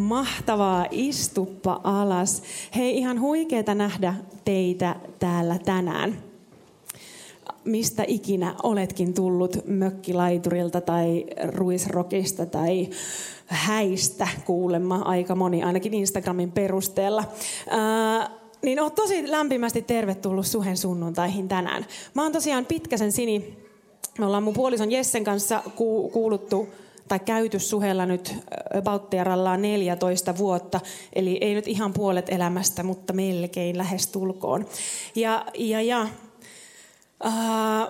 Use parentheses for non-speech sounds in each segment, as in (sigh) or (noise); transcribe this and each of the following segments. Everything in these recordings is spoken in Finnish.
Mahtavaa, istuppa alas. Hei, ihan huikeeta nähdä teitä täällä tänään. Mistä ikinä oletkin tullut mökkilaiturilta tai ruisrokista tai häistä kuulemma aika moni, ainakin Instagramin perusteella. Ää, niin oot tosi lämpimästi tervetullut Suhen sunnuntaihin tänään. Mä oon tosiaan Pitkäsen Sini. Me ollaan mun puolison Jessen kanssa kuuluttu tai käyty suhella nyt Bauttiarallaan 14 vuotta, eli ei nyt ihan puolet elämästä, mutta melkein lähes tulkoon. Ja, ja, ja äh,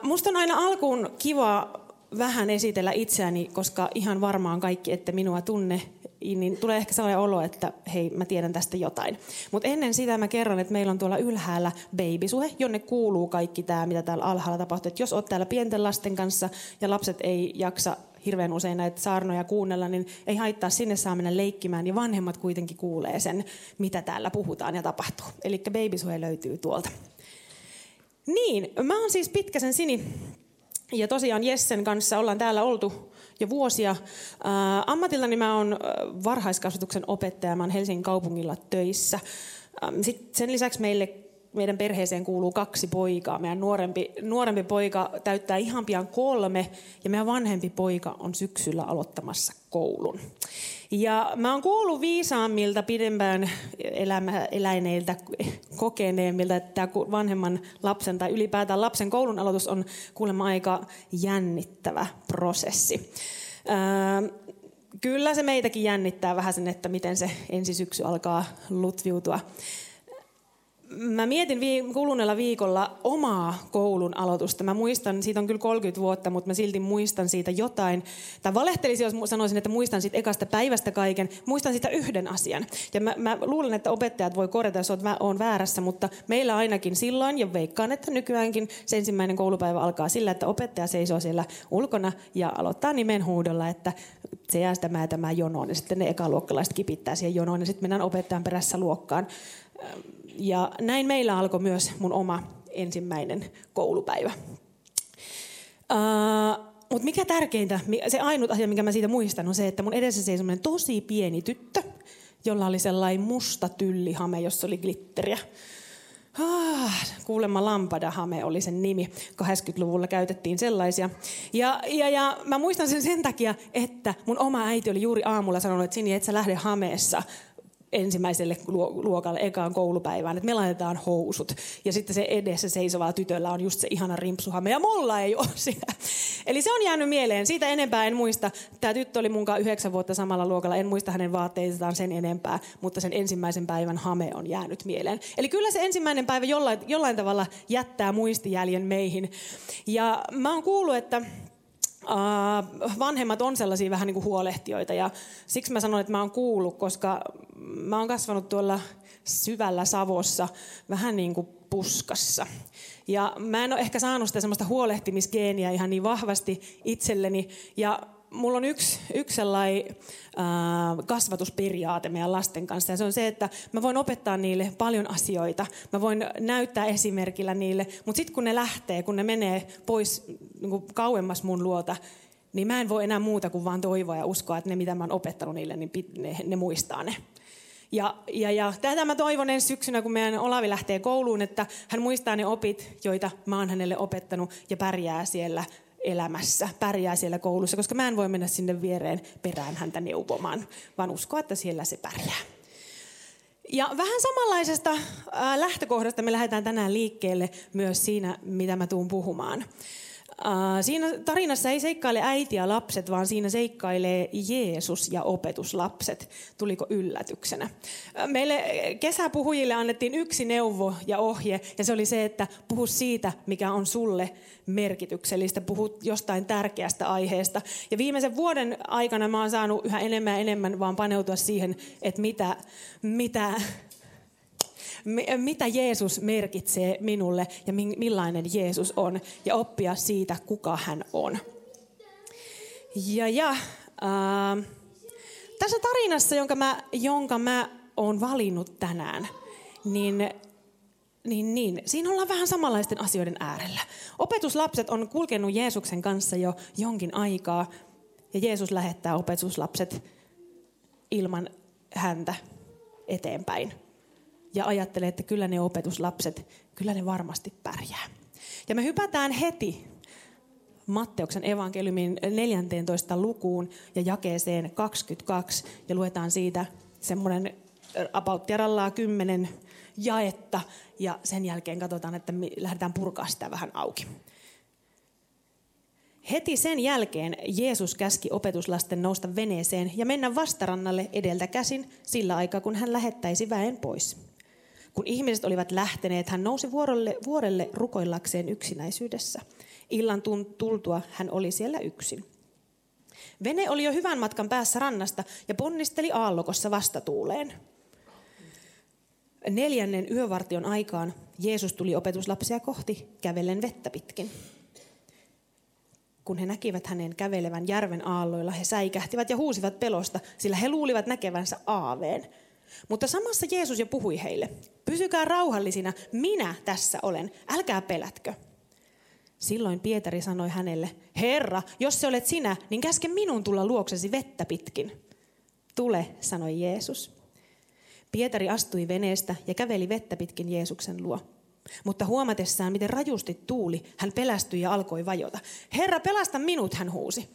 musta on aina alkuun kiva vähän esitellä itseäni, koska ihan varmaan kaikki, että minua tunne, niin tulee ehkä sellainen olo, että hei, mä tiedän tästä jotain. Mutta ennen sitä mä kerron, että meillä on tuolla ylhäällä babysuhe, jonne kuuluu kaikki tämä, mitä täällä alhaalla tapahtuu. Et jos oot täällä pienten lasten kanssa ja lapset ei jaksa hirveän usein näitä saarnoja kuunnella, niin ei haittaa, sinne saa mennä leikkimään ja vanhemmat kuitenkin kuulee sen, mitä täällä puhutaan ja tapahtuu. Eli babysuhe löytyy tuolta. Niin, mä oon siis Pitkäsen Sini ja tosiaan Jessen kanssa ollaan täällä oltu jo vuosia. Ää, ammatillani mä oon varhaiskasvatuksen opettaja, mä oon Helsingin kaupungilla töissä. Sitten sen lisäksi meille meidän perheeseen kuuluu kaksi poikaa. Meidän nuorempi, nuorempi poika täyttää ihan pian kolme ja meidän vanhempi poika on syksyllä aloittamassa koulun. Ja mä oon kuullut viisaammilta, pidempään elämä, eläineiltä, kokeneemmilta, että vanhemman lapsen tai ylipäätään lapsen koulun aloitus on kuulemma aika jännittävä prosessi. Öö, kyllä se meitäkin jännittää vähän sen, että miten se ensi syksy alkaa lutviutua mä mietin vii- kuluneella viikolla omaa koulun aloitusta. Mä muistan, siitä on kyllä 30 vuotta, mutta mä silti muistan siitä jotain. Tai valehtelisin, jos sanoisin, että muistan siitä ekasta päivästä kaiken. Muistan siitä yhden asian. Ja mä, mä luulen, että opettajat voi korjata, jos on väärässä, mutta meillä ainakin silloin, ja veikkaan, että nykyäänkin se ensimmäinen koulupäivä alkaa sillä, että opettaja seisoo siellä ulkona ja aloittaa nimen huudolla, että se jää sitä mä tämä jonoon. Ja sitten ne ekaluokkalaiset kipittää siihen jonoon ja sitten mennään opettajan perässä luokkaan ja näin meillä alkoi myös mun oma ensimmäinen koulupäivä. Uh, Mutta mikä tärkeintä, se ainut asia, mikä mä siitä muistan, on se, että mun edessä seisoi tosi pieni tyttö, jolla oli sellainen musta tyllihame, jossa oli glitteriä. Ah, kuulemma Lampada-hame oli sen nimi. 80-luvulla käytettiin sellaisia. Ja, ja, ja mä muistan sen sen takia, että mun oma äiti oli juuri aamulla sanonut, että Sini, et sä lähde hameessa ensimmäiselle luokalle ekaan koulupäivään, että me laitetaan housut. Ja sitten se edessä seisovalla tytöllä on just se ihana rimpsuhame, ja mulla ei ole (laughs) sitä. Eli se on jäänyt mieleen. Siitä enempää en muista. Tämä tyttö oli munkaan yhdeksän vuotta samalla luokalla. En muista hänen vaatteitaan sen enempää, mutta sen ensimmäisen päivän hame on jäänyt mieleen. Eli kyllä se ensimmäinen päivä jollain, jollain tavalla jättää muistijäljen meihin. Ja mä oon kuullut, että vanhemmat on sellaisia vähän niin kuin huolehtijoita ja siksi mä sanon, että mä oon kuullut, koska mä oon kasvanut tuolla syvällä Savossa vähän niin kuin puskassa. Ja mä en ole ehkä saanut sitä semmoista huolehtimisgeeniä ihan niin vahvasti itselleni. Ja mulla on yksi, yksi sellainen äh, kasvatusperiaate meidän lasten kanssa. Ja se on se, että mä voin opettaa niille paljon asioita. Mä voin näyttää esimerkillä niille. Mutta sitten kun ne lähtee, kun ne menee pois niin kuin kauemmas mun luota, niin mä en voi enää muuta kuin vaan toivoa ja uskoa, että ne mitä mä oon opettanut niille, niin ne, ne muistaa ne. Ja, ja, ja tätä mä toivon ensi syksynä, kun meidän Olavi lähtee kouluun, että hän muistaa ne opit, joita mä oon hänelle opettanut ja pärjää siellä elämässä, pärjää siellä koulussa, koska mä en voi mennä sinne viereen perään häntä neuvomaan, vaan uskoa, että siellä se pärjää. Ja vähän samanlaisesta lähtökohdasta me lähdetään tänään liikkeelle myös siinä, mitä mä tuun puhumaan. Uh, siinä tarinassa ei seikkaile äiti ja lapset, vaan siinä seikkailee Jeesus ja opetuslapset. Tuliko yllätyksenä? Uh, meille kesäpuhujille annettiin yksi neuvo ja ohje, ja se oli se, että puhu siitä, mikä on sulle merkityksellistä, puhu jostain tärkeästä aiheesta. Ja viimeisen vuoden aikana mä oon saanut yhä enemmän ja enemmän vaan paneutua siihen, että mitä, mitä Mitä Jeesus merkitsee minulle ja millainen Jeesus on ja oppia siitä, kuka hän on. Ja, ja äh, tässä tarinassa, jonka mä, jonka mä oon valinnut tänään, niin niin, niin. Siinä ollaan vähän samanlaisten asioiden äärellä. Opetuslapset on kulkenut Jeesuksen kanssa jo jonkin aikaa, ja Jeesus lähettää opetuslapset ilman häntä eteenpäin. Ja ajattelee, että kyllä ne opetuslapset, kyllä ne varmasti pärjää. Ja me hypätään heti Matteuksen evankeliumin 14 lukuun ja jakeeseen 22 ja luetaan siitä semmoinen about 10 jaetta ja sen jälkeen katsotaan, että me lähdetään purkaa sitä vähän auki. Heti sen jälkeen Jeesus käski opetuslasten nousta veneeseen ja mennä vastarannalle edeltä käsin sillä aikaa, kun hän lähettäisi väen pois. Kun ihmiset olivat lähteneet, hän nousi vuorelle, vuorelle rukoillakseen yksinäisyydessä. Illan tultua hän oli siellä yksin. Vene oli jo hyvän matkan päässä rannasta ja ponnisteli aallokossa vastatuuleen. Neljännen yövartion aikaan Jeesus tuli opetuslapsia kohti kävellen vettä pitkin. Kun he näkivät hänen kävelevän järven aalloilla, he säikähtivät ja huusivat pelosta, sillä he luulivat näkevänsä aaveen. Mutta samassa Jeesus jo puhui heille, pysykää rauhallisina, minä tässä olen, älkää pelätkö. Silloin Pietari sanoi hänelle, Herra, jos se olet sinä, niin käske minun tulla luoksesi vettä pitkin. Tule, sanoi Jeesus. Pietari astui veneestä ja käveli vettä pitkin Jeesuksen luo. Mutta huomatessaan, miten rajusti tuuli, hän pelästyi ja alkoi vajota. Herra, pelasta minut, hän huusi.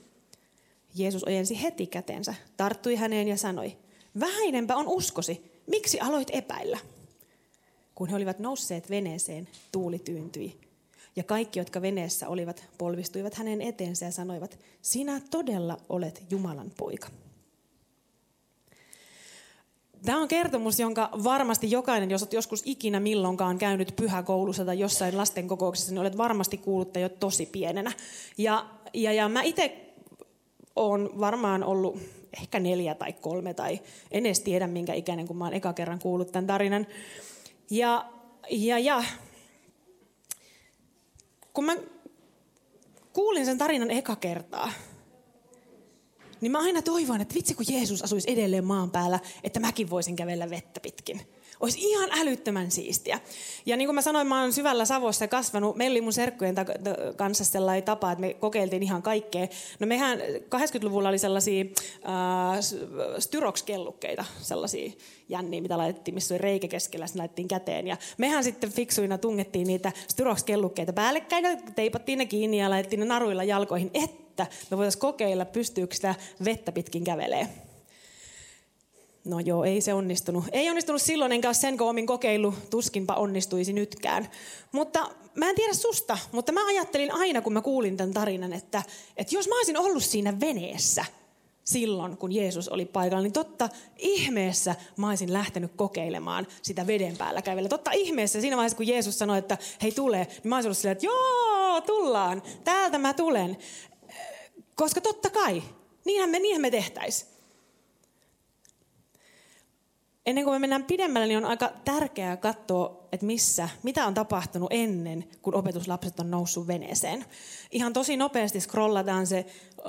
Jeesus ojensi heti kätensä, tarttui häneen ja sanoi, vähäinenpä on uskosi, miksi aloit epäillä? Kun he olivat nousseet veneeseen, tuuli tyyntyi. Ja kaikki, jotka veneessä olivat, polvistuivat hänen eteensä ja sanoivat, sinä todella olet Jumalan poika. Tämä on kertomus, jonka varmasti jokainen, jos olet joskus ikinä milloinkaan käynyt pyhäkoulussa tai jossain lasten kokouksessa, niin olet varmasti kuullut jo tosi pienenä. Ja, ja, ja mä itse olen varmaan ollut ehkä neljä tai kolme tai en edes tiedä minkä ikäinen, kun mä oon eka kerran kuullut tämän tarinan. Ja, ja, ja kun mä kuulin sen tarinan eka kertaa, niin mä aina toivon, että vitsi kun Jeesus asuisi edelleen maan päällä, että mäkin voisin kävellä vettä pitkin. Olisi ihan älyttömän siistiä. Ja niin kuin mä sanoin, mä oon syvällä Savossa kasvanut. Meillä oli mun serkkujen kanssa sellainen tapa, että me kokeiltiin ihan kaikkea. No mehän 80-luvulla oli sellaisia äh, styrox-kellukkeita, sellaisia jänniä, mitä laitettiin, missä oli reikä keskellä, sitten laitettiin käteen. Ja mehän sitten fiksuina tungettiin niitä styrox-kellukkeita päällekkäin ja teipattiin ne kiinni ja laitettiin ne naruilla jalkoihin, että me voitaisiin kokeilla, pystyykö sitä vettä pitkin kävelee. No joo, ei se onnistunut. Ei onnistunut silloin, enkä sen koomin kokeilu, tuskinpa onnistuisi nytkään. Mutta mä en tiedä susta, mutta mä ajattelin aina, kun mä kuulin tämän tarinan, että, että jos mä olisin ollut siinä veneessä silloin, kun Jeesus oli paikalla, niin totta ihmeessä mä olisin lähtenyt kokeilemaan sitä veden päällä kävellä. Totta ihmeessä siinä vaiheessa, kun Jeesus sanoi, että hei tule, niin mä olisin ollut silleen, että joo, tullaan, täältä mä tulen. Koska totta kai, niinhän me, niinhän me tehtäisiin. Ennen kuin me mennään pidemmälle, niin on aika tärkeää katsoa, että missä, mitä on tapahtunut ennen, kun opetuslapset on noussut veneeseen. Ihan tosi nopeasti scrollataan se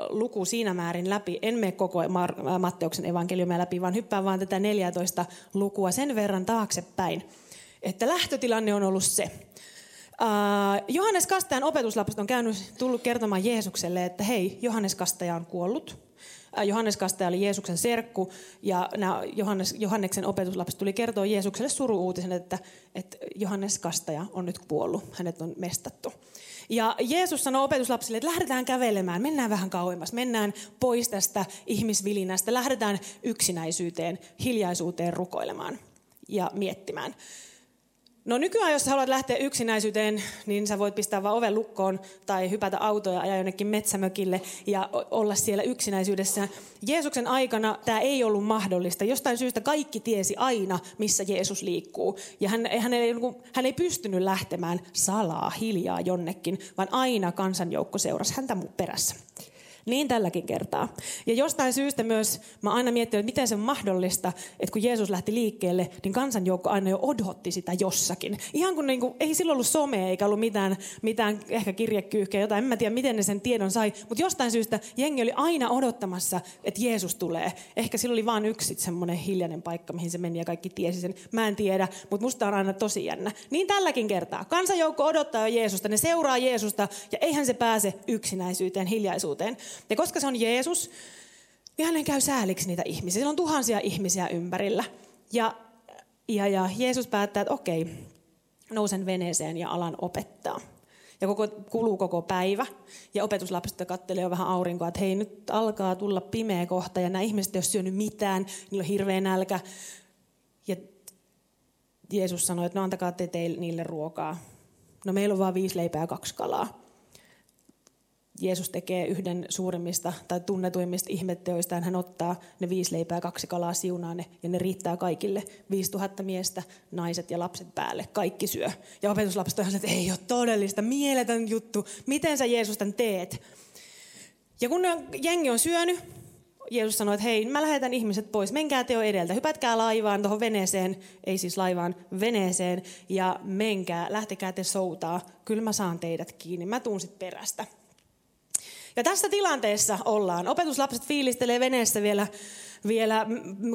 luku siinä määrin läpi. En mene koko Matteuksen evankeliumia läpi, vaan hyppään vaan tätä 14 lukua sen verran taaksepäin. Että lähtötilanne on ollut se. Johannes Kastajan opetuslapset on käynyt, tullut kertomaan Jeesukselle, että hei, Johannes Kastaja on kuollut Johannes Kastaja oli Jeesuksen serkku ja nämä Johannes, Johanneksen opetuslapset tuli kertoa Jeesukselle suru-uutisen, että, että Johannes Kastaja on nyt kuollut, hänet on mestattu. Ja Jeesus sanoi opetuslapsille, että lähdetään kävelemään, mennään vähän kauemmas, mennään pois tästä ihmisvilinästä, lähdetään yksinäisyyteen, hiljaisuuteen rukoilemaan ja miettimään. No nykyään, jos haluat lähteä yksinäisyyteen, niin sä voit pistää vaan oven lukkoon tai hypätä autoja ja ajaa jonnekin metsämökille ja olla siellä yksinäisyydessä. Jeesuksen aikana tämä ei ollut mahdollista. Jostain syystä kaikki tiesi aina, missä Jeesus liikkuu. Ja hän, hän, ei, niinku, hän ei pystynyt lähtemään salaa, hiljaa jonnekin, vaan aina kansanjoukko seurasi häntä perässä. Niin tälläkin kertaa. Ja jostain syystä myös mä aina miettinyt, että miten se on mahdollista, että kun Jeesus lähti liikkeelle, niin kansanjoukko aina jo odotti sitä jossakin. Ihan kun niin kuin, ei silloin ollut some eikä ollut mitään, mitään ehkä kirjekyyhkeä, jotain. En mä tiedä, miten ne sen tiedon sai. Mutta jostain syystä jengi oli aina odottamassa, että Jeesus tulee. Ehkä sillä oli vain yksi semmoinen hiljainen paikka, mihin se meni ja kaikki tiesi sen. Mä en tiedä, mutta musta on aina tosi jännä. Niin tälläkin kertaa. Kansanjoukko odottaa jo Jeesusta, ne seuraa Jeesusta ja eihän se pääse yksinäisyyteen, hiljaisuuteen. Ja koska se on Jeesus, niin hänen käy sääliksi niitä ihmisiä. Siellä on tuhansia ihmisiä ympärillä. Ja, ja, ja Jeesus päättää, että okei, nousen veneeseen ja alan opettaa. Ja koko, kuluu koko päivä. Ja opetuslapset kattelee jo vähän aurinkoa, että hei, nyt alkaa tulla pimeä kohta. Ja nämä ihmiset ei ole syönyt mitään, niillä on hirveä nälkä. Ja Jeesus sanoi, että no antakaa te teille, niille ruokaa. No meillä on vain viisi leipää ja kaksi kalaa. Jeesus tekee yhden suurimmista tai tunnetuimmista ihmetteoistaan. Hän ottaa ne viisi leipää kaksi kalaa siunaan ne, ja ne riittää kaikille. 5000 miestä, naiset ja lapset päälle. Kaikki syö. Ja opetuslapset on että ei ole todellista, mieletön juttu. Miten sä Jeesus tämän teet? Ja kun jengi on syönyt, Jeesus sanoi, että hei, mä lähetän ihmiset pois, menkää teo edeltä, hypätkää laivaan tuohon veneeseen, ei siis laivaan, veneeseen, ja menkää, lähtekää te soutaa, kyllä mä saan teidät kiinni, mä tuun sit perästä. Ja tässä tilanteessa ollaan. Opetuslapset fiilistelee veneessä vielä, vielä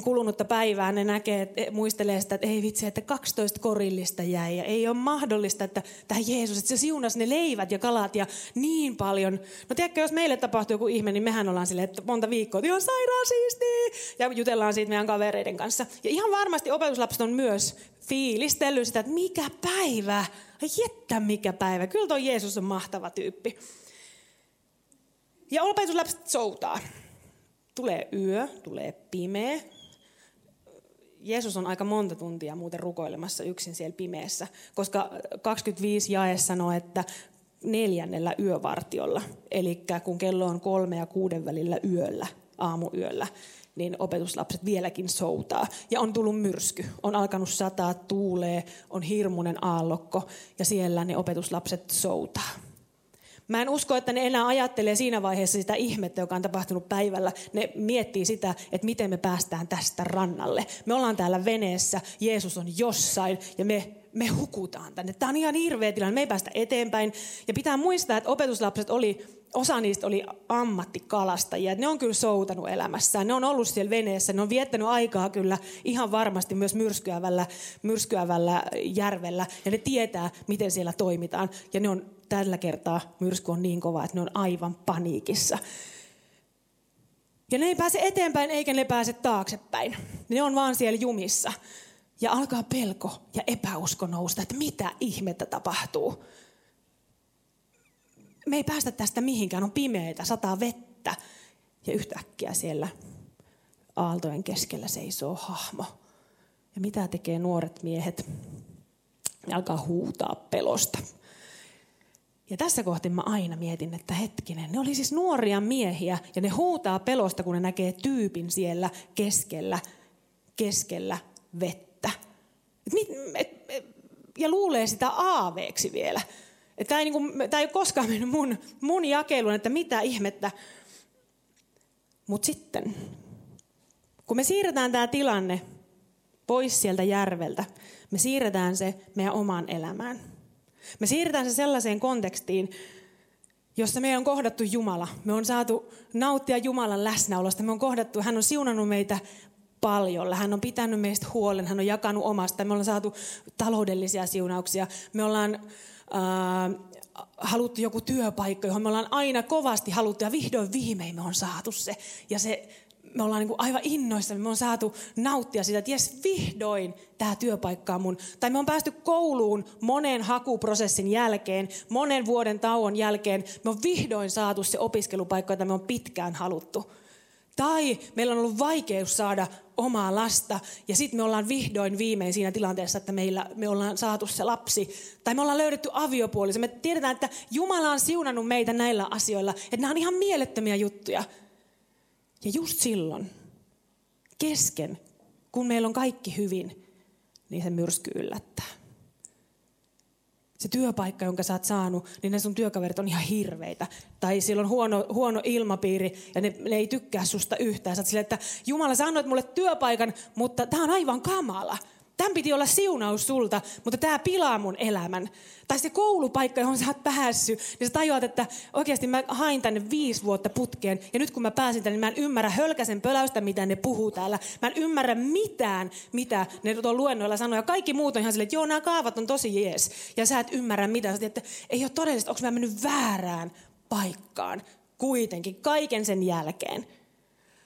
kulunutta päivää. Ne näkee, että muistelee sitä, että ei vitsi, että 12 korillista jäi. Ja ei ole mahdollista, että tämä Jeesus, että se siunasi ne leivät ja kalat ja niin paljon. No tiedätkö, jos meille tapahtuu joku ihme, niin mehän ollaan silleen, että monta viikkoa, että ihan sairaan siistiä. Ja jutellaan siitä meidän kavereiden kanssa. Ja ihan varmasti opetuslapset on myös fiilistellyt sitä, että mikä päivä. Jettä mikä päivä. Kyllä tuo Jeesus on mahtava tyyppi. Ja opetuslapset soutaa. Tulee yö, tulee pimeä. Jeesus on aika monta tuntia muuten rukoilemassa yksin siellä pimeässä, koska 25 jae sanoo, että neljännellä yövartiolla, eli kun kello on kolme ja kuuden välillä yöllä, aamuyöllä, niin opetuslapset vieläkin soutaa. Ja on tullut myrsky, on alkanut sataa tuulee, on hirmuinen aallokko ja siellä ne opetuslapset soutaa. Mä en usko, että ne enää ajattelee siinä vaiheessa sitä ihmettä, joka on tapahtunut päivällä. Ne miettii sitä, että miten me päästään tästä rannalle. Me ollaan täällä veneessä, Jeesus on jossain ja me, me hukutaan tänne. Tämä on ihan hirveä tilanne, me ei päästä eteenpäin. Ja pitää muistaa, että opetuslapset oli osa niistä oli ammattikalastajia. Ne on kyllä soutanut elämässään. Ne on ollut siellä veneessä. Ne on viettänyt aikaa kyllä ihan varmasti myös myrskyävällä, myrskyävällä järvellä. Ja ne tietää, miten siellä toimitaan. Ja ne on tällä kertaa myrsky on niin kova, että ne on aivan paniikissa. Ja ne ei pääse eteenpäin eikä ne pääse taaksepäin. Ne on vaan siellä jumissa. Ja alkaa pelko ja epäusko nousta, että mitä ihmettä tapahtuu. Me ei päästä tästä mihinkään, on pimeitä, sataa vettä. Ja yhtäkkiä siellä aaltojen keskellä seisoo hahmo. Ja mitä tekee nuoret miehet? Ne alkaa huutaa pelosta. Ja tässä kohti mä aina mietin, että hetkinen, ne oli siis nuoria miehiä ja ne huutaa pelosta, kun ne näkee tyypin siellä keskellä, keskellä vettä. Et, et, et, ja luulee sitä aaveeksi vielä. Tämä ei, niin ei koskaan mennyt mun, mun jakeluun, että mitä ihmettä. Mutta sitten, kun me siirretään tämä tilanne pois sieltä järveltä, me siirretään se meidän omaan elämään – me siirretään se sellaiseen kontekstiin, jossa me on kohdattu Jumala. Me on saatu nauttia Jumalan läsnäolosta. Me on kohdattu, hän on siunannut meitä paljon. Hän on pitänyt meistä huolen, hän on jakanut omasta. Me ollaan saatu taloudellisia siunauksia. Me ollaan äh, haluttu joku työpaikka, johon me ollaan aina kovasti haluttu ja vihdoin viimein me on saatu se. Ja se me ollaan niin aivan innoissa, me on saatu nauttia sitä, että jes vihdoin tämä työpaikka on mun. Tai me on päästy kouluun monen hakuprosessin jälkeen, monen vuoden tauon jälkeen. Me on vihdoin saatu se opiskelupaikka, jota me on pitkään haluttu. Tai meillä on ollut vaikeus saada omaa lasta ja sitten me ollaan vihdoin viimein siinä tilanteessa, että meillä, me ollaan saatu se lapsi. Tai me ollaan löydetty aviopuolisen. Me tiedetään, että Jumala on siunannut meitä näillä asioilla. Että nämä on ihan mielettömiä juttuja. Ja just silloin, kesken, kun meillä on kaikki hyvin, niin se myrsky yllättää. se työpaikka, jonka sä oot saanut, niin ne sun työkaverit on ihan hirveitä. Tai siellä on huono, huono ilmapiiri ja ne, ne ei tykkää susta yhtään. Sä oot silleen, että Jumala, sä annoit mulle työpaikan, mutta tämä on aivan kamala. Tämän piti olla siunaus sulta, mutta tämä pilaa mun elämän. Tai se koulupaikka, johon sä oot päässyt, niin sä tajuat, että oikeasti mä hain tänne viisi vuotta putkeen. Ja nyt kun mä pääsin tänne, niin mä en ymmärrä hölkäsen pöläystä, mitä ne puhuu täällä. Mä en ymmärrä mitään, mitä ne tuolla luennoilla sanoo. Ja kaikki muut on ihan silleen, että joo, nämä kaavat on tosi jees. Ja sä et ymmärrä mitään. Sä tiedät, että ei ole todellista, onko mä mennyt väärään paikkaan kuitenkin kaiken sen jälkeen.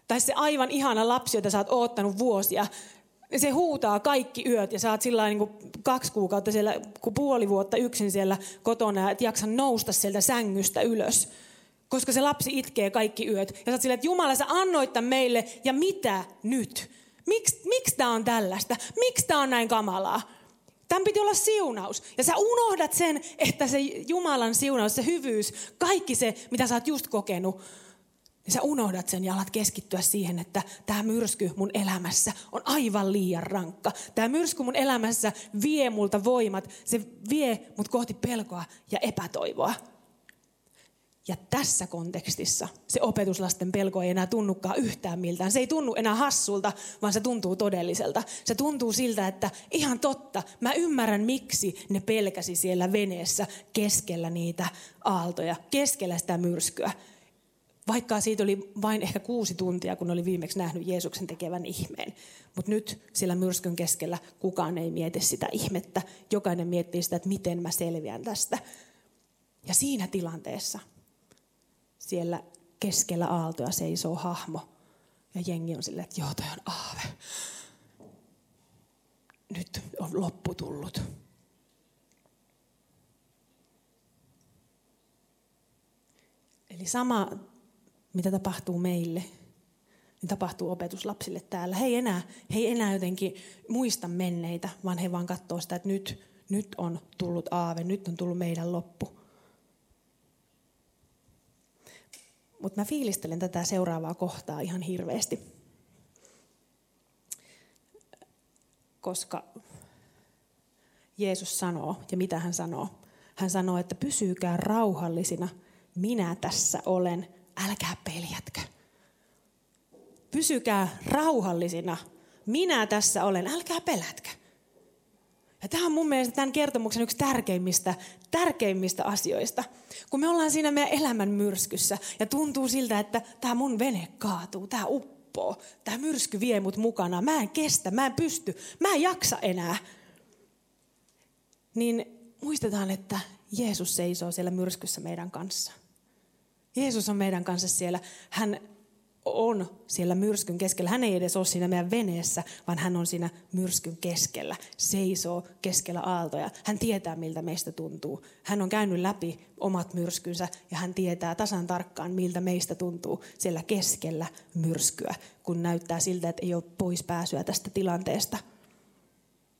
Tai se aivan ihana lapsi, jota sä oot oottanut vuosia, se huutaa kaikki yöt ja oot sillä niin kaksi kuukautta siellä, kun puoli vuotta yksin siellä kotona, et jaksa nousta sieltä sängystä ylös. Koska se lapsi itkee kaikki yöt. Ja sä oot silleen, että Jumala, sä annoit tämän meille ja mitä nyt? Miksi miks tämä on tällaista? Miksi tämä on näin kamalaa? Tämän piti olla siunaus. Ja sä unohdat sen, että se Jumalan siunaus, se hyvyys, kaikki se, mitä sä oot just kokenut, niin sä unohdat sen ja alat keskittyä siihen, että tämä myrsky mun elämässä on aivan liian rankka. Tämä myrsky mun elämässä vie multa voimat, se vie mut kohti pelkoa ja epätoivoa. Ja tässä kontekstissa se opetuslasten pelko ei enää tunnukaan yhtään miltään. Se ei tunnu enää hassulta, vaan se tuntuu todelliselta. Se tuntuu siltä, että ihan totta, mä ymmärrän miksi ne pelkäsi siellä veneessä keskellä niitä aaltoja, keskellä sitä myrskyä. Vaikka siitä oli vain ehkä kuusi tuntia, kun oli viimeksi nähnyt Jeesuksen tekevän ihmeen. Mutta nyt sillä myrskyn keskellä kukaan ei mieti sitä ihmettä. Jokainen miettii sitä, että miten mä selviän tästä. Ja siinä tilanteessa siellä keskellä aaltoa seisoo hahmo. Ja jengi on silleen, että joo, toi on aave. Nyt on loppu tullut. Eli sama mitä tapahtuu meille, niin tapahtuu opetuslapsille täällä. He ei enää, he ei enää jotenkin muista menneitä, vaan he vaan katsoo sitä, että nyt, nyt on tullut aave, nyt on tullut meidän loppu. Mutta mä fiilistelen tätä seuraavaa kohtaa ihan hirveästi. Koska Jeesus sanoo, ja mitä hän sanoo? Hän sanoo, että pysykää rauhallisina, minä tässä olen, älkää peljätkö. Pysykää rauhallisina. Minä tässä olen, älkää pelätkö. Ja tämä on mun mielestä tämän kertomuksen yksi tärkeimmistä, tärkeimmistä asioista. Kun me ollaan siinä meidän elämän myrskyssä ja tuntuu siltä, että tämä mun vene kaatuu, tämä uppoo, tämä myrsky vie mut mukana, mä en kestä, mä en pysty, mä en jaksa enää. Niin muistetaan, että Jeesus seisoo siellä myrskyssä meidän kanssa. Jeesus on meidän kanssa siellä. Hän on siellä myrskyn keskellä. Hän ei edes ole siinä meidän veneessä, vaan hän on siinä myrskyn keskellä. Seisoo keskellä aaltoja. Hän tietää, miltä meistä tuntuu. Hän on käynyt läpi omat myrskynsä ja hän tietää tasan tarkkaan, miltä meistä tuntuu siellä keskellä myrskyä, kun näyttää siltä, että ei ole pois pääsyä tästä tilanteesta.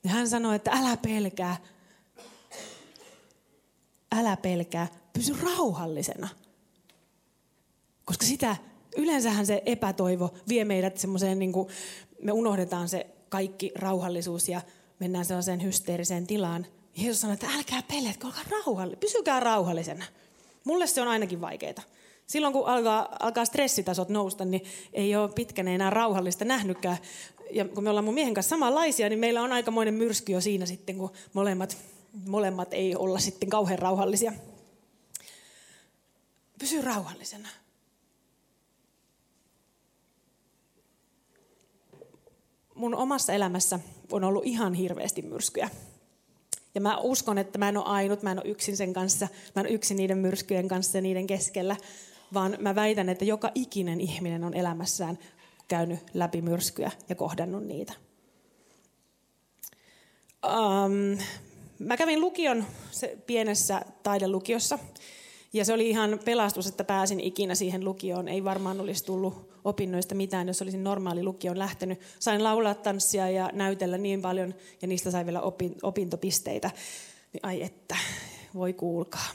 Ja hän sanoo, että älä pelkää, älä pelkää, pysy rauhallisena – koska sitä, yleensähän se epätoivo vie meidät semmoiseen, niin kuin, me unohdetaan se kaikki rauhallisuus ja mennään sellaiseen hysteeriseen tilaan. Jeesus sanoi, että älkää peljätkö, olkaa rauhallisena, pysykää rauhallisena. Mulle se on ainakin vaikeaa. Silloin kun alkaa, alkaa stressitasot nousta, niin ei ole pitkänä enää rauhallista nähnytkään. Ja kun me ollaan mun miehen kanssa samanlaisia, niin meillä on aikamoinen myrsky jo siinä sitten, kun molemmat, molemmat ei olla sitten kauhean rauhallisia. Pysy rauhallisena. Mun omassa elämässä on ollut ihan hirveästi myrskyjä. Ja mä uskon, että mä en ole ainut, mä en ole yksin sen kanssa, mä en ole yksin niiden myrskyjen kanssa niiden keskellä, vaan mä väitän, että joka ikinen ihminen on elämässään käynyt läpi myrskyjä ja kohdannut niitä. Um, mä kävin lukion se, pienessä taidelukiossa ja se oli ihan pelastus, että pääsin ikinä siihen lukioon. Ei varmaan olisi tullut opinnoista mitään, jos olisin normaali lukioon lähtenyt. Sain laulaa, tanssia ja näytellä niin paljon, ja niistä sai vielä opintopisteitä. Niin ai että, voi kuulkaa.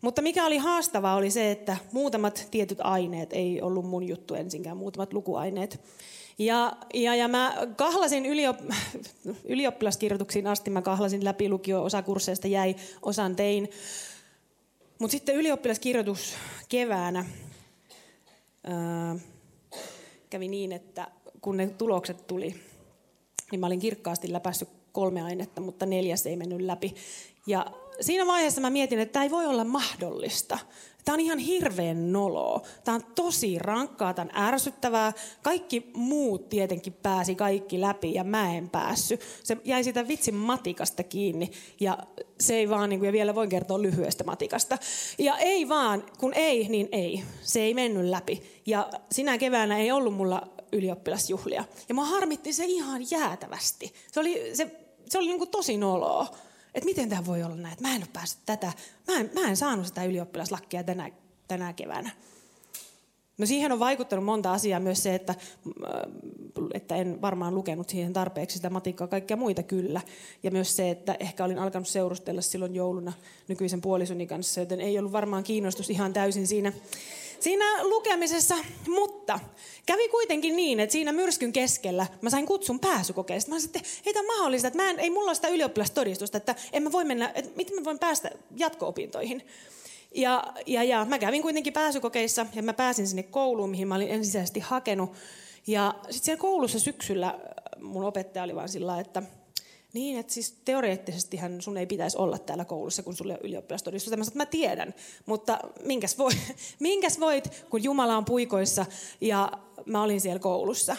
Mutta mikä oli haastavaa oli se, että muutamat tietyt aineet ei ollut mun juttu ensinkään, muutamat lukuaineet. Ja, ja, ja mä kahlasin yliop, ylioppilaskirjoituksiin asti, mä kahlasin läpi lukio, osa kursseista jäi, osan tein. Mutta sitten ylioppilaskirjoitus keväänä ää, kävi niin, että kun ne tulokset tuli, niin mä olin kirkkaasti läpässyt kolme ainetta, mutta neljäs ei mennyt läpi. Ja siinä vaiheessa mä mietin, että tämä ei voi olla mahdollista. Tämä on ihan hirveän noloa. Tämä on tosi rankkaa, tämä on ärsyttävää. Kaikki muut tietenkin pääsi kaikki läpi ja mä en päässyt. Se jäi sitä vitsin matikasta kiinni ja se ei vaan, niin kuin, ja vielä voin kertoa lyhyestä matikasta. Ja ei vaan, kun ei, niin ei. Se ei mennyt läpi. Ja sinä keväänä ei ollut mulla ylioppilasjuhlia. Ja mä harmitti se ihan jäätävästi. Se oli, se, se oli niin kuin tosi noloa että miten tämä voi olla näin, että mä en ole päässyt tätä, mä en, mä en saanut sitä ylioppilaslakkia tänä, tänä keväänä. No siihen on vaikuttanut monta asiaa, myös se, että, äh, että en varmaan lukenut siihen tarpeeksi sitä matikkaa, kaikkia muita kyllä. Ja myös se, että ehkä olin alkanut seurustella silloin jouluna nykyisen puolisoni kanssa, joten ei ollut varmaan kiinnostus ihan täysin siinä siinä lukemisessa, mutta kävi kuitenkin niin, että siinä myrskyn keskellä mä sain kutsun pääsykokeesta. Mä sanoin, että ei tämä mahdollista, että mä en, ei mulla ole sitä ylioppilastodistusta, että en mä voi mennä, että miten mä voin päästä jatko-opintoihin. Ja, ja, ja mä kävin kuitenkin pääsykokeissa ja mä pääsin sinne kouluun, mihin mä olin ensisijaisesti hakenut. Ja sitten siellä koulussa syksyllä mun opettaja oli vaan sillä että niin, että siis teoreettisesti sun ei pitäisi olla täällä koulussa, kun sulle on ylioppilastodistus. Mä, mä tiedän, mutta minkäs, voi, (laughs) minkäs voit, kun Jumala on puikoissa ja mä olin siellä koulussa.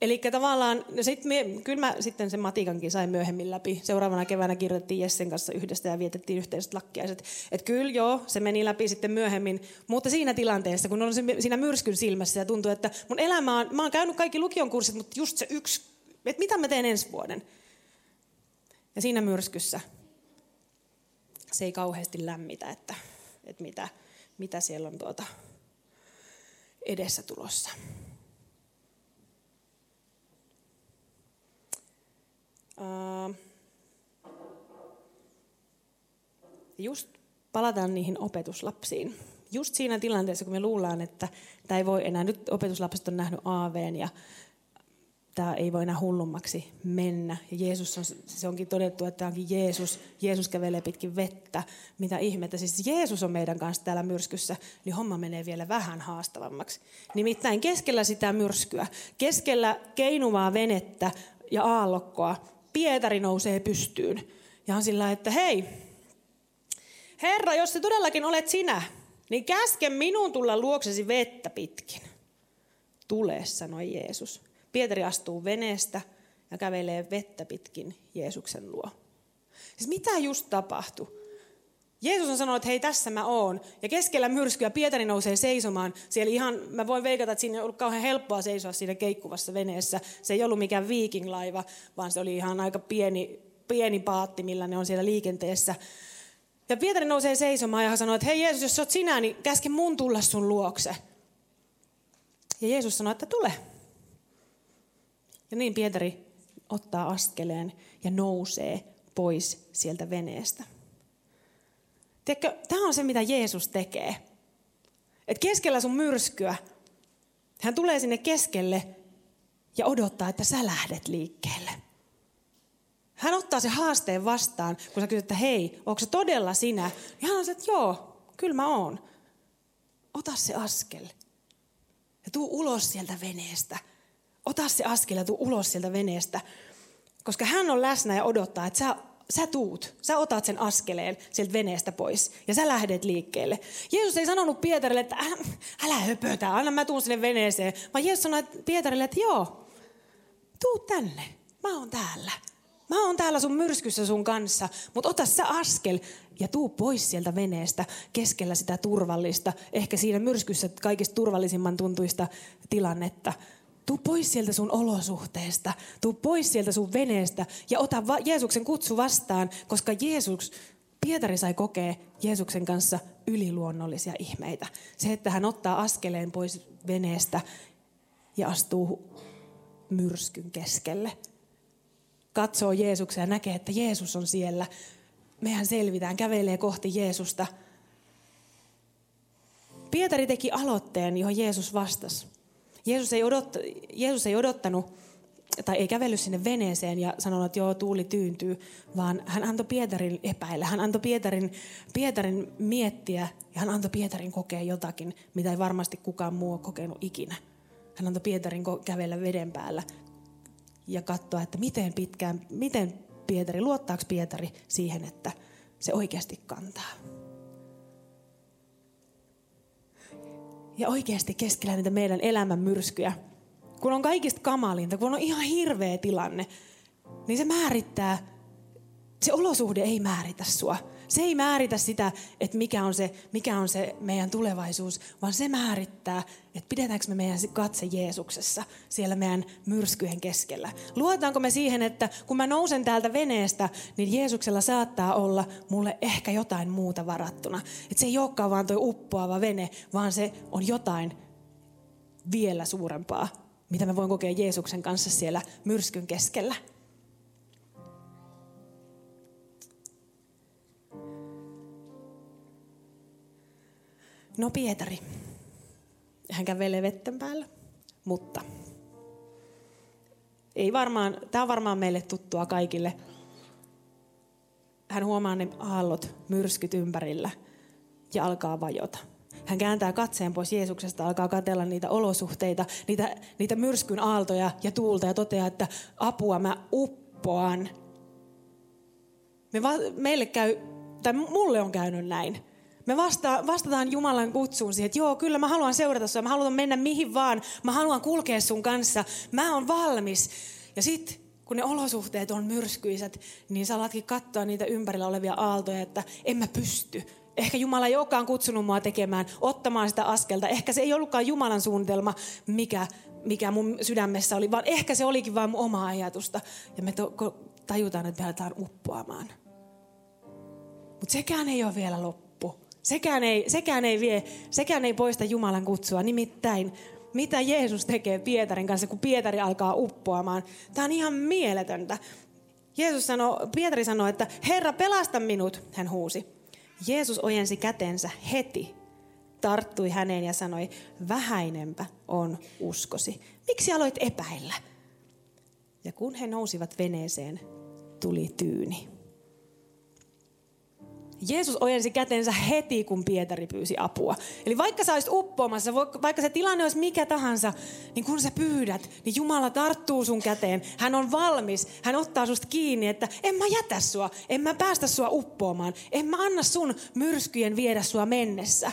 Eli tavallaan, no sit me, kyllä mä sitten sen matikankin sain myöhemmin läpi. Seuraavana keväänä kirjoitettiin Jessen kanssa yhdessä ja vietettiin yhteiset lakkiaiset. Että kyllä joo, se meni läpi sitten myöhemmin. Mutta siinä tilanteessa, kun on siinä myrskyn silmässä ja tuntuu, että mun elämä on, mä oon käynyt kaikki lukion kurssit, mutta just se yksi että mitä mä teen ensi vuoden. Ja siinä myrskyssä se ei kauheasti lämmitä, että, että mitä, mitä siellä on tuota edessä tulossa. just palataan niihin opetuslapsiin. Just siinä tilanteessa, kun me luullaan, että tämä ei voi enää, nyt opetuslapset on nähnyt AVn ja tämä ei voi enää hullummaksi mennä. Ja Jeesus on, se onkin todettu, että tämä onkin Jeesus. Jeesus kävelee pitkin vettä. Mitä ihmettä. Siis Jeesus on meidän kanssa täällä myrskyssä, niin homma menee vielä vähän haastavammaksi. Nimittäin keskellä sitä myrskyä, keskellä keinuvaa venettä ja aallokkoa, Pietari nousee pystyyn. Ja on sillä että hei, Herra, jos se todellakin olet sinä, niin käske minun tulla luoksesi vettä pitkin. Tule, sanoi Jeesus. Pietari astuu veneestä ja kävelee vettä pitkin Jeesuksen luo. Siis mitä just tapahtui? Jeesus on sanonut, että hei tässä mä oon. Ja keskellä myrskyä Pietari nousee seisomaan. Siellä ihan, mä voin veikata, että siinä ei ollut kauhean helppoa seisoa siinä keikkuvassa veneessä. Se ei ollut mikään viikinglaiva, vaan se oli ihan aika pieni, pieni paatti, millä ne on siellä liikenteessä. Ja Pietari nousee seisomaan ja hän sanoo, että hei Jeesus, jos sä oot sinä, niin käske mun tulla sun luokse. Ja Jeesus sanoo, että tule. Ja niin Pietari ottaa askeleen ja nousee pois sieltä veneestä. Tiedätkö, tämä on se, mitä Jeesus tekee. Et keskellä sun myrskyä, hän tulee sinne keskelle ja odottaa, että sä lähdet liikkeelle. Hän ottaa se haasteen vastaan, kun sä kysyt, että hei, onko se todella sinä? Ja hän on se, että joo, kyllä mä oon. Ota se askel ja tuu ulos sieltä veneestä ota se askel ja tuu ulos sieltä veneestä. Koska hän on läsnä ja odottaa, että sä, sä tuut, sä otat sen askeleen sieltä veneestä pois ja sä lähdet liikkeelle. Jeesus ei sanonut Pietarille, että älä, älä höpötä, anna mä tuun sinne veneeseen. Vaan Jeesus sanoi Pietarille, että joo, tuu tänne, mä oon täällä. Mä oon täällä sun myrskyssä sun kanssa, mutta ota sä askel ja tuu pois sieltä veneestä keskellä sitä turvallista, ehkä siinä myrskyssä kaikista turvallisimman tuntuista tilannetta. Tuu pois sieltä sun olosuhteesta, tuu pois sieltä sun veneestä ja ota va- Jeesuksen kutsu vastaan, koska Jeesus, Pietari sai kokea Jeesuksen kanssa yliluonnollisia ihmeitä. Se, että hän ottaa askeleen pois veneestä ja astuu myrskyn keskelle. Katsoo Jeesuksen ja näkee, että Jeesus on siellä. Mehän selvitään, kävelee kohti Jeesusta. Pietari teki aloitteen, johon Jeesus vastasi. Jeesus ei, odott, Jeesus ei odottanut tai ei kävellyt sinne veneeseen ja sanonut, että joo, tuuli tyyntyy, vaan hän antoi Pietarin epäillä. Hän antoi Pietarin, Pietarin miettiä ja hän antoi Pietarin kokea jotakin, mitä ei varmasti kukaan muu ole kokenut ikinä. Hän antoi Pietarin kävellä veden päällä ja katsoa, että miten pitkään, miten Pietari, luottaako Pietari siihen, että se oikeasti kantaa. Ja oikeasti keskellä niitä meidän elämän myrskyjä, kun on kaikista kamalinta, kun on ihan hirveä tilanne, niin se määrittää, se olosuhde ei määritä sua. Se ei määritä sitä, että mikä on se, mikä on se meidän tulevaisuus, vaan se määrittää, että pidetäänkö me meidän katse Jeesuksessa siellä meidän myrskyjen keskellä. Luotaanko me siihen, että kun mä nousen täältä veneestä, niin Jeesuksella saattaa olla mulle ehkä jotain muuta varattuna. Että se ei olekaan vaan tuo uppoava vene, vaan se on jotain vielä suurempaa, mitä mä voin kokea Jeesuksen kanssa siellä myrskyn keskellä. No Pietari. Hän kävelee vetten päällä, mutta ei varmaan, tämä on varmaan meille tuttua kaikille. Hän huomaa ne aallot, myrskyt ympärillä ja alkaa vajota. Hän kääntää katseen pois Jeesuksesta, alkaa katella niitä olosuhteita, niitä, niitä myrskyn aaltoja ja tuulta ja toteaa, että apua, mä uppoan. Me va- meille käy, tai mulle on käynyt näin. Me vasta, vastataan Jumalan kutsuun siihen, että joo, kyllä mä haluan seurata sinua, mä haluan mennä mihin vaan, mä haluan kulkea sun kanssa, mä oon valmis. Ja sitten kun ne olosuhteet on myrskyiset, niin sä alatkin katsoa niitä ympärillä olevia aaltoja, että en mä pysty. Ehkä Jumala ei olekaan kutsunut mua tekemään, ottamaan sitä askelta. Ehkä se ei ollutkaan Jumalan suunnitelma, mikä, mikä mun sydämessä oli, vaan ehkä se olikin vain mun omaa ajatusta. Ja me to, tajutaan, että me aletaan uppoamaan. Mutta sekään ei ole vielä loppu. Sekään ei, sekään ei vie, sekään ei poista Jumalan kutsua. Nimittäin, mitä Jeesus tekee Pietarin kanssa, kun Pietari alkaa uppoamaan. Tämä on ihan mieletöntä. Jeesus sanoi, Pietari sanoi, että Herra, pelasta minut, hän huusi. Jeesus ojensi kätensä heti, tarttui häneen ja sanoi, vähäinempä on uskosi. Miksi aloit epäillä? Ja kun he nousivat veneeseen, tuli tyyni. Jeesus ojensi kätensä heti, kun Pietari pyysi apua. Eli vaikka sä olisit uppoamassa, vaikka se tilanne olisi mikä tahansa, niin kun sä pyydät, niin Jumala tarttuu sun käteen. Hän on valmis. Hän ottaa susta kiinni, että en mä jätä sua, en mä päästä sua uppoamaan. En mä anna sun myrskyjen viedä sua mennessä.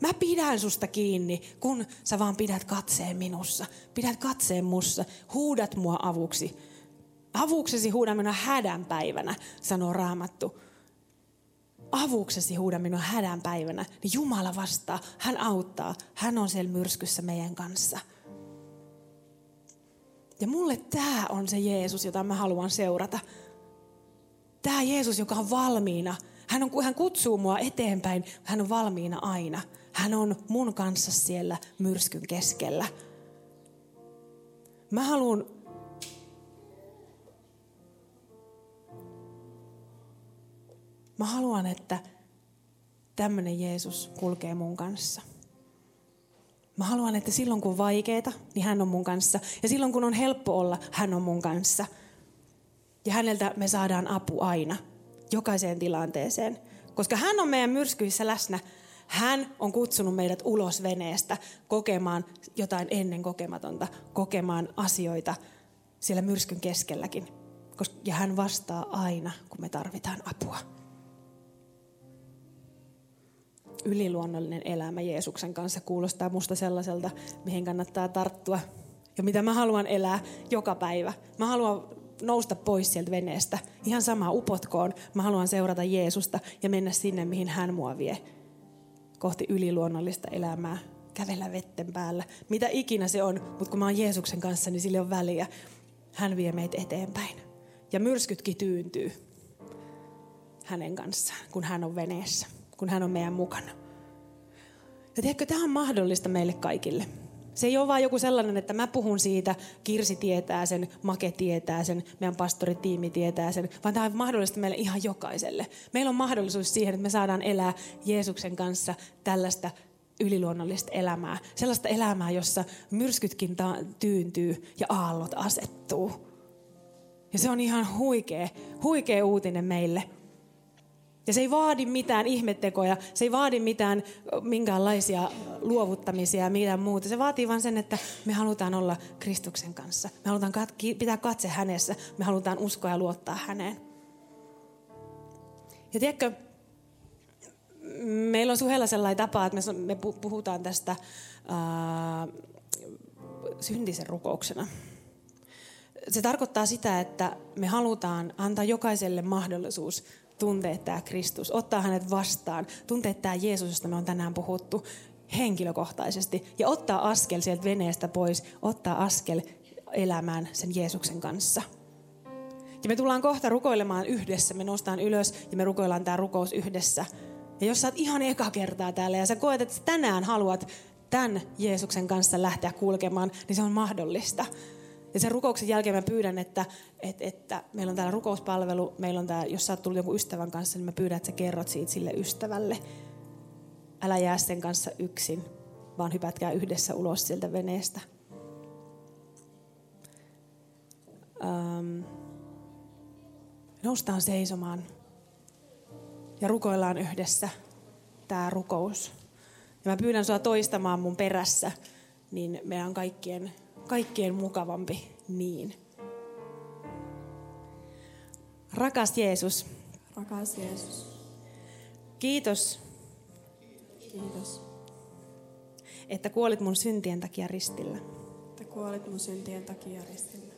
Mä pidän susta kiinni, kun sä vaan pidät katseen minussa. Pidät katseen mussa. Huudat mua avuksi. Avuksesi huudan minä hädän päivänä, sanoo Raamattu avuksesi huuda minun hädän päivänä, niin Jumala vastaa, hän auttaa, hän on siellä myrskyssä meidän kanssa. Ja mulle tämä on se Jeesus, jota mä haluan seurata. Tämä Jeesus, joka on valmiina. Hän, on, hän kutsuu mua eteenpäin, hän on valmiina aina. Hän on mun kanssa siellä myrskyn keskellä. Mä haluan Mä haluan, että tämmöinen Jeesus kulkee mun kanssa. Mä haluan, että silloin kun on vaikeeta, niin hän on mun kanssa. Ja silloin kun on helppo olla, hän on mun kanssa. Ja häneltä me saadaan apu aina, jokaiseen tilanteeseen. Koska hän on meidän myrskyissä läsnä. Hän on kutsunut meidät ulos veneestä kokemaan jotain ennen kokematonta, kokemaan asioita siellä myrskyn keskelläkin. Ja hän vastaa aina, kun me tarvitaan apua yliluonnollinen elämä Jeesuksen kanssa kuulostaa musta sellaiselta, mihin kannattaa tarttua. Ja mitä mä haluan elää joka päivä. Mä haluan nousta pois sieltä veneestä. Ihan sama upotkoon. Mä haluan seurata Jeesusta ja mennä sinne, mihin hän mua vie. Kohti yliluonnollista elämää. Kävellä vetten päällä. Mitä ikinä se on, mutta kun mä oon Jeesuksen kanssa, niin sille on väliä. Hän vie meitä eteenpäin. Ja myrskytkin tyyntyy hänen kanssaan, kun hän on veneessä kun hän on meidän mukana. Ja tiedätkö, tämä on mahdollista meille kaikille. Se ei ole vain joku sellainen, että mä puhun siitä, Kirsi tietää sen, Make tietää sen, meidän pastoritiimi tietää sen, vaan tämä on mahdollista meille ihan jokaiselle. Meillä on mahdollisuus siihen, että me saadaan elää Jeesuksen kanssa tällaista yliluonnollista elämää. Sellaista elämää, jossa myrskytkin ta- tyyntyy ja aallot asettuu. Ja se on ihan huikea, huikea uutinen meille. Ja se ei vaadi mitään ihmettekoja, se ei vaadi mitään minkäänlaisia luovuttamisia ja mitään muuta. Se vaatii vain sen, että me halutaan olla Kristuksen kanssa. Me halutaan kat- pitää katse hänessä, me halutaan uskoa ja luottaa häneen. Ja tiedätkö, meillä on Suhella sellainen tapa, että me puhutaan tästä ää, syntisen rukouksena. Se tarkoittaa sitä, että me halutaan antaa jokaiselle mahdollisuus tuntea tämä Kristus, ottaa hänet vastaan, tuntea tämä Jeesus, josta me on tänään puhuttu henkilökohtaisesti ja ottaa askel sieltä veneestä pois, ottaa askel elämään sen Jeesuksen kanssa. Ja me tullaan kohta rukoilemaan yhdessä, me noustaan ylös ja me rukoillaan tämä rukous yhdessä. Ja jos sä oot ihan eka kertaa täällä ja sä koet, että tänään haluat tämän Jeesuksen kanssa lähteä kulkemaan, niin se on mahdollista. Ja sen rukouksen jälkeen mä pyydän, että, että, että meillä on täällä rukouspalvelu, meillä on täällä, jos sä oot tullut jonkun ystävän kanssa, niin mä pyydän, että sä kerrot siitä sille ystävälle. Älä jää sen kanssa yksin, vaan hypätkää yhdessä ulos sieltä veneestä. Ähm, noustaan seisomaan ja rukoillaan yhdessä tämä rukous. Ja mä pyydän sua toistamaan mun perässä, niin meidän kaikkien kaikkien mukavampi niin. Rakas Jeesus. Rakas Jeesus. Kiitos. Kiitos. Että kuolit mun syntien takia ristillä. Että kuolit mun syntien takia ristillä.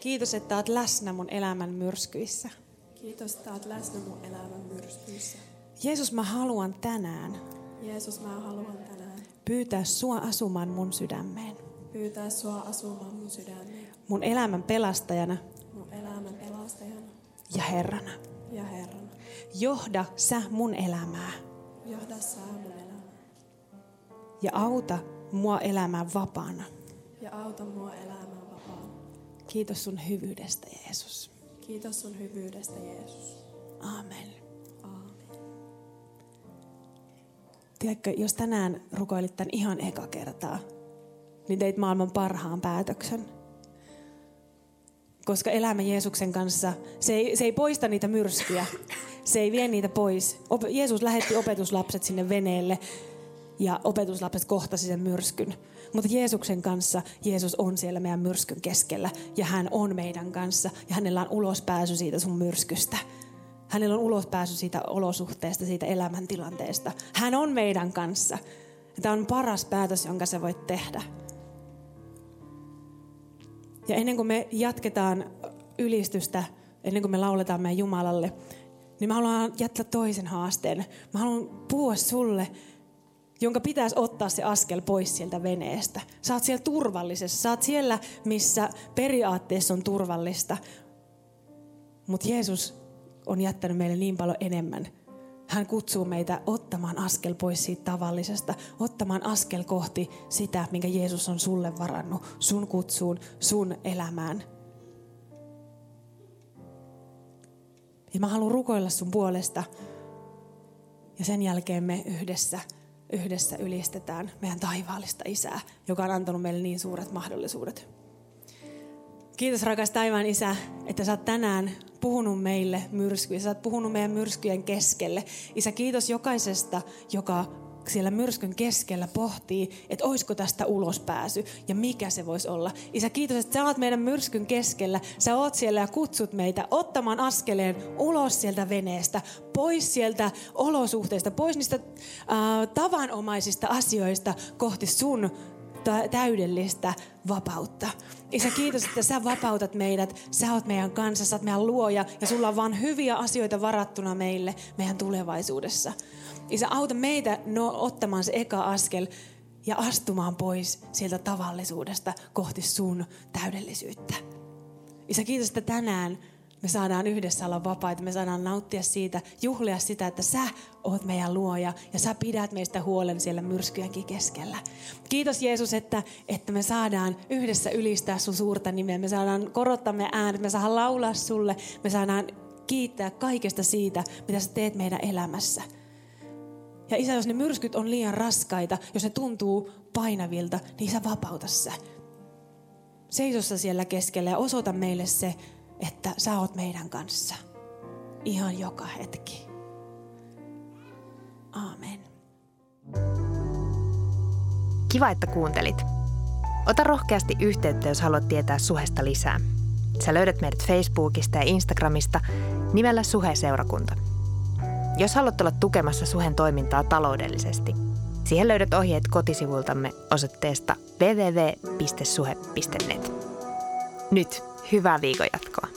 Kiitos, että olet läsnä mun elämän myrskyissä. Kiitos, että olet läsnä mun elämän myrskyissä. Jeesus, mä haluan tänään. Jeesus, mä haluan tänään. Pyytää sua asumaan mun sydämeen pyytää sua asumaan mun sydämeen. Mun elämän pelastajana. Mun elämän pelastajana. Ja Herrana. Ja Herrana. Johda sä mun elämää. Johda sä mun elämää. Ja auta mua elämään vapaana. Ja auta mua elämään vapaana. Kiitos sun hyvyydestä, Jeesus. Kiitos sun hyvyydestä, Jeesus. Amen. Amen. Tiedätkö, jos tänään rukoilit tämän ihan eka kertaa, niin teit maailman parhaan päätöksen. Koska elämä Jeesuksen kanssa, se ei, se ei poista niitä myrskyjä. Se ei vie niitä pois. Jeesus lähetti opetuslapset sinne veneelle ja opetuslapset kohtasi sen myrskyn. Mutta Jeesuksen kanssa Jeesus on siellä meidän myrskyn keskellä ja hän on meidän kanssa ja hänellä on ulospääsy siitä sun myrskystä. Hänellä on ulospääsy siitä olosuhteesta, siitä elämäntilanteesta. Hän on meidän kanssa. Tämä on paras päätös, jonka sä voit tehdä. Ja ennen kuin me jatketaan ylistystä, ennen kuin me lauletaan meidän Jumalalle, niin mä haluan jättää toisen haasteen. Mä haluan puhua sulle, jonka pitäisi ottaa se askel pois sieltä veneestä. Oot siellä turvallisessa. Oot siellä, missä periaatteessa on turvallista. Mutta Jeesus on jättänyt meille niin paljon enemmän hän kutsuu meitä ottamaan askel pois siitä tavallisesta, ottamaan askel kohti sitä, minkä Jeesus on sulle varannut, sun kutsuun, sun elämään. Ja mä haluan rukoilla sun puolesta. Ja sen jälkeen me yhdessä, yhdessä ylistetään meidän taivaallista isää, joka on antanut meille niin suuret mahdollisuudet. Kiitos rakas taivaan isä, että sä oot tänään puhunut meille myrskyjä. Sä oot puhunut meidän myrskyjen keskelle. Isä, kiitos jokaisesta, joka siellä myrskyn keskellä pohtii, että olisiko tästä ulospääsy ja mikä se voisi olla. Isä, kiitos, että sä oot meidän myrskyn keskellä. Sä oot siellä ja kutsut meitä ottamaan askeleen ulos sieltä veneestä, pois sieltä olosuhteista, pois niistä äh, tavanomaisista asioista kohti sun täydellistä vapautta. Isä, kiitos, että sä vapautat meidät. Sä oot meidän kanssa, sä oot meidän luoja ja sulla on vaan hyviä asioita varattuna meille meidän tulevaisuudessa. Isä, auta meitä no, ottamaan se eka askel ja astumaan pois sieltä tavallisuudesta kohti sun täydellisyyttä. Isä, kiitos, että tänään me saadaan yhdessä olla vapaita, me saadaan nauttia siitä, juhlia sitä, että sä oot meidän luoja ja sä pidät meistä huolen siellä myrskyjenkin keskellä. Kiitos Jeesus, että, että me saadaan yhdessä ylistää sun suurta nimeä, me saadaan korottaa meidän äänet, me saadaan laulaa sulle, me saadaan kiittää kaikesta siitä, mitä sä teet meidän elämässä. Ja isä, jos ne myrskyt on liian raskaita, jos ne tuntuu painavilta, niin isä vapauta se. Seisossa siellä keskellä ja osoita meille se, että sä oot meidän kanssa. Ihan joka hetki. Aamen. Kiva, että kuuntelit. Ota rohkeasti yhteyttä, jos haluat tietää suhesta lisää. Sä löydät meidät Facebookista ja Instagramista nimellä Suhe-seurakunta. Jos haluat olla tukemassa Suhen toimintaa taloudellisesti, siihen löydät ohjeet kotisivultamme osoitteesta www.suhe.net. Nyt hyvää viikon jatkoa.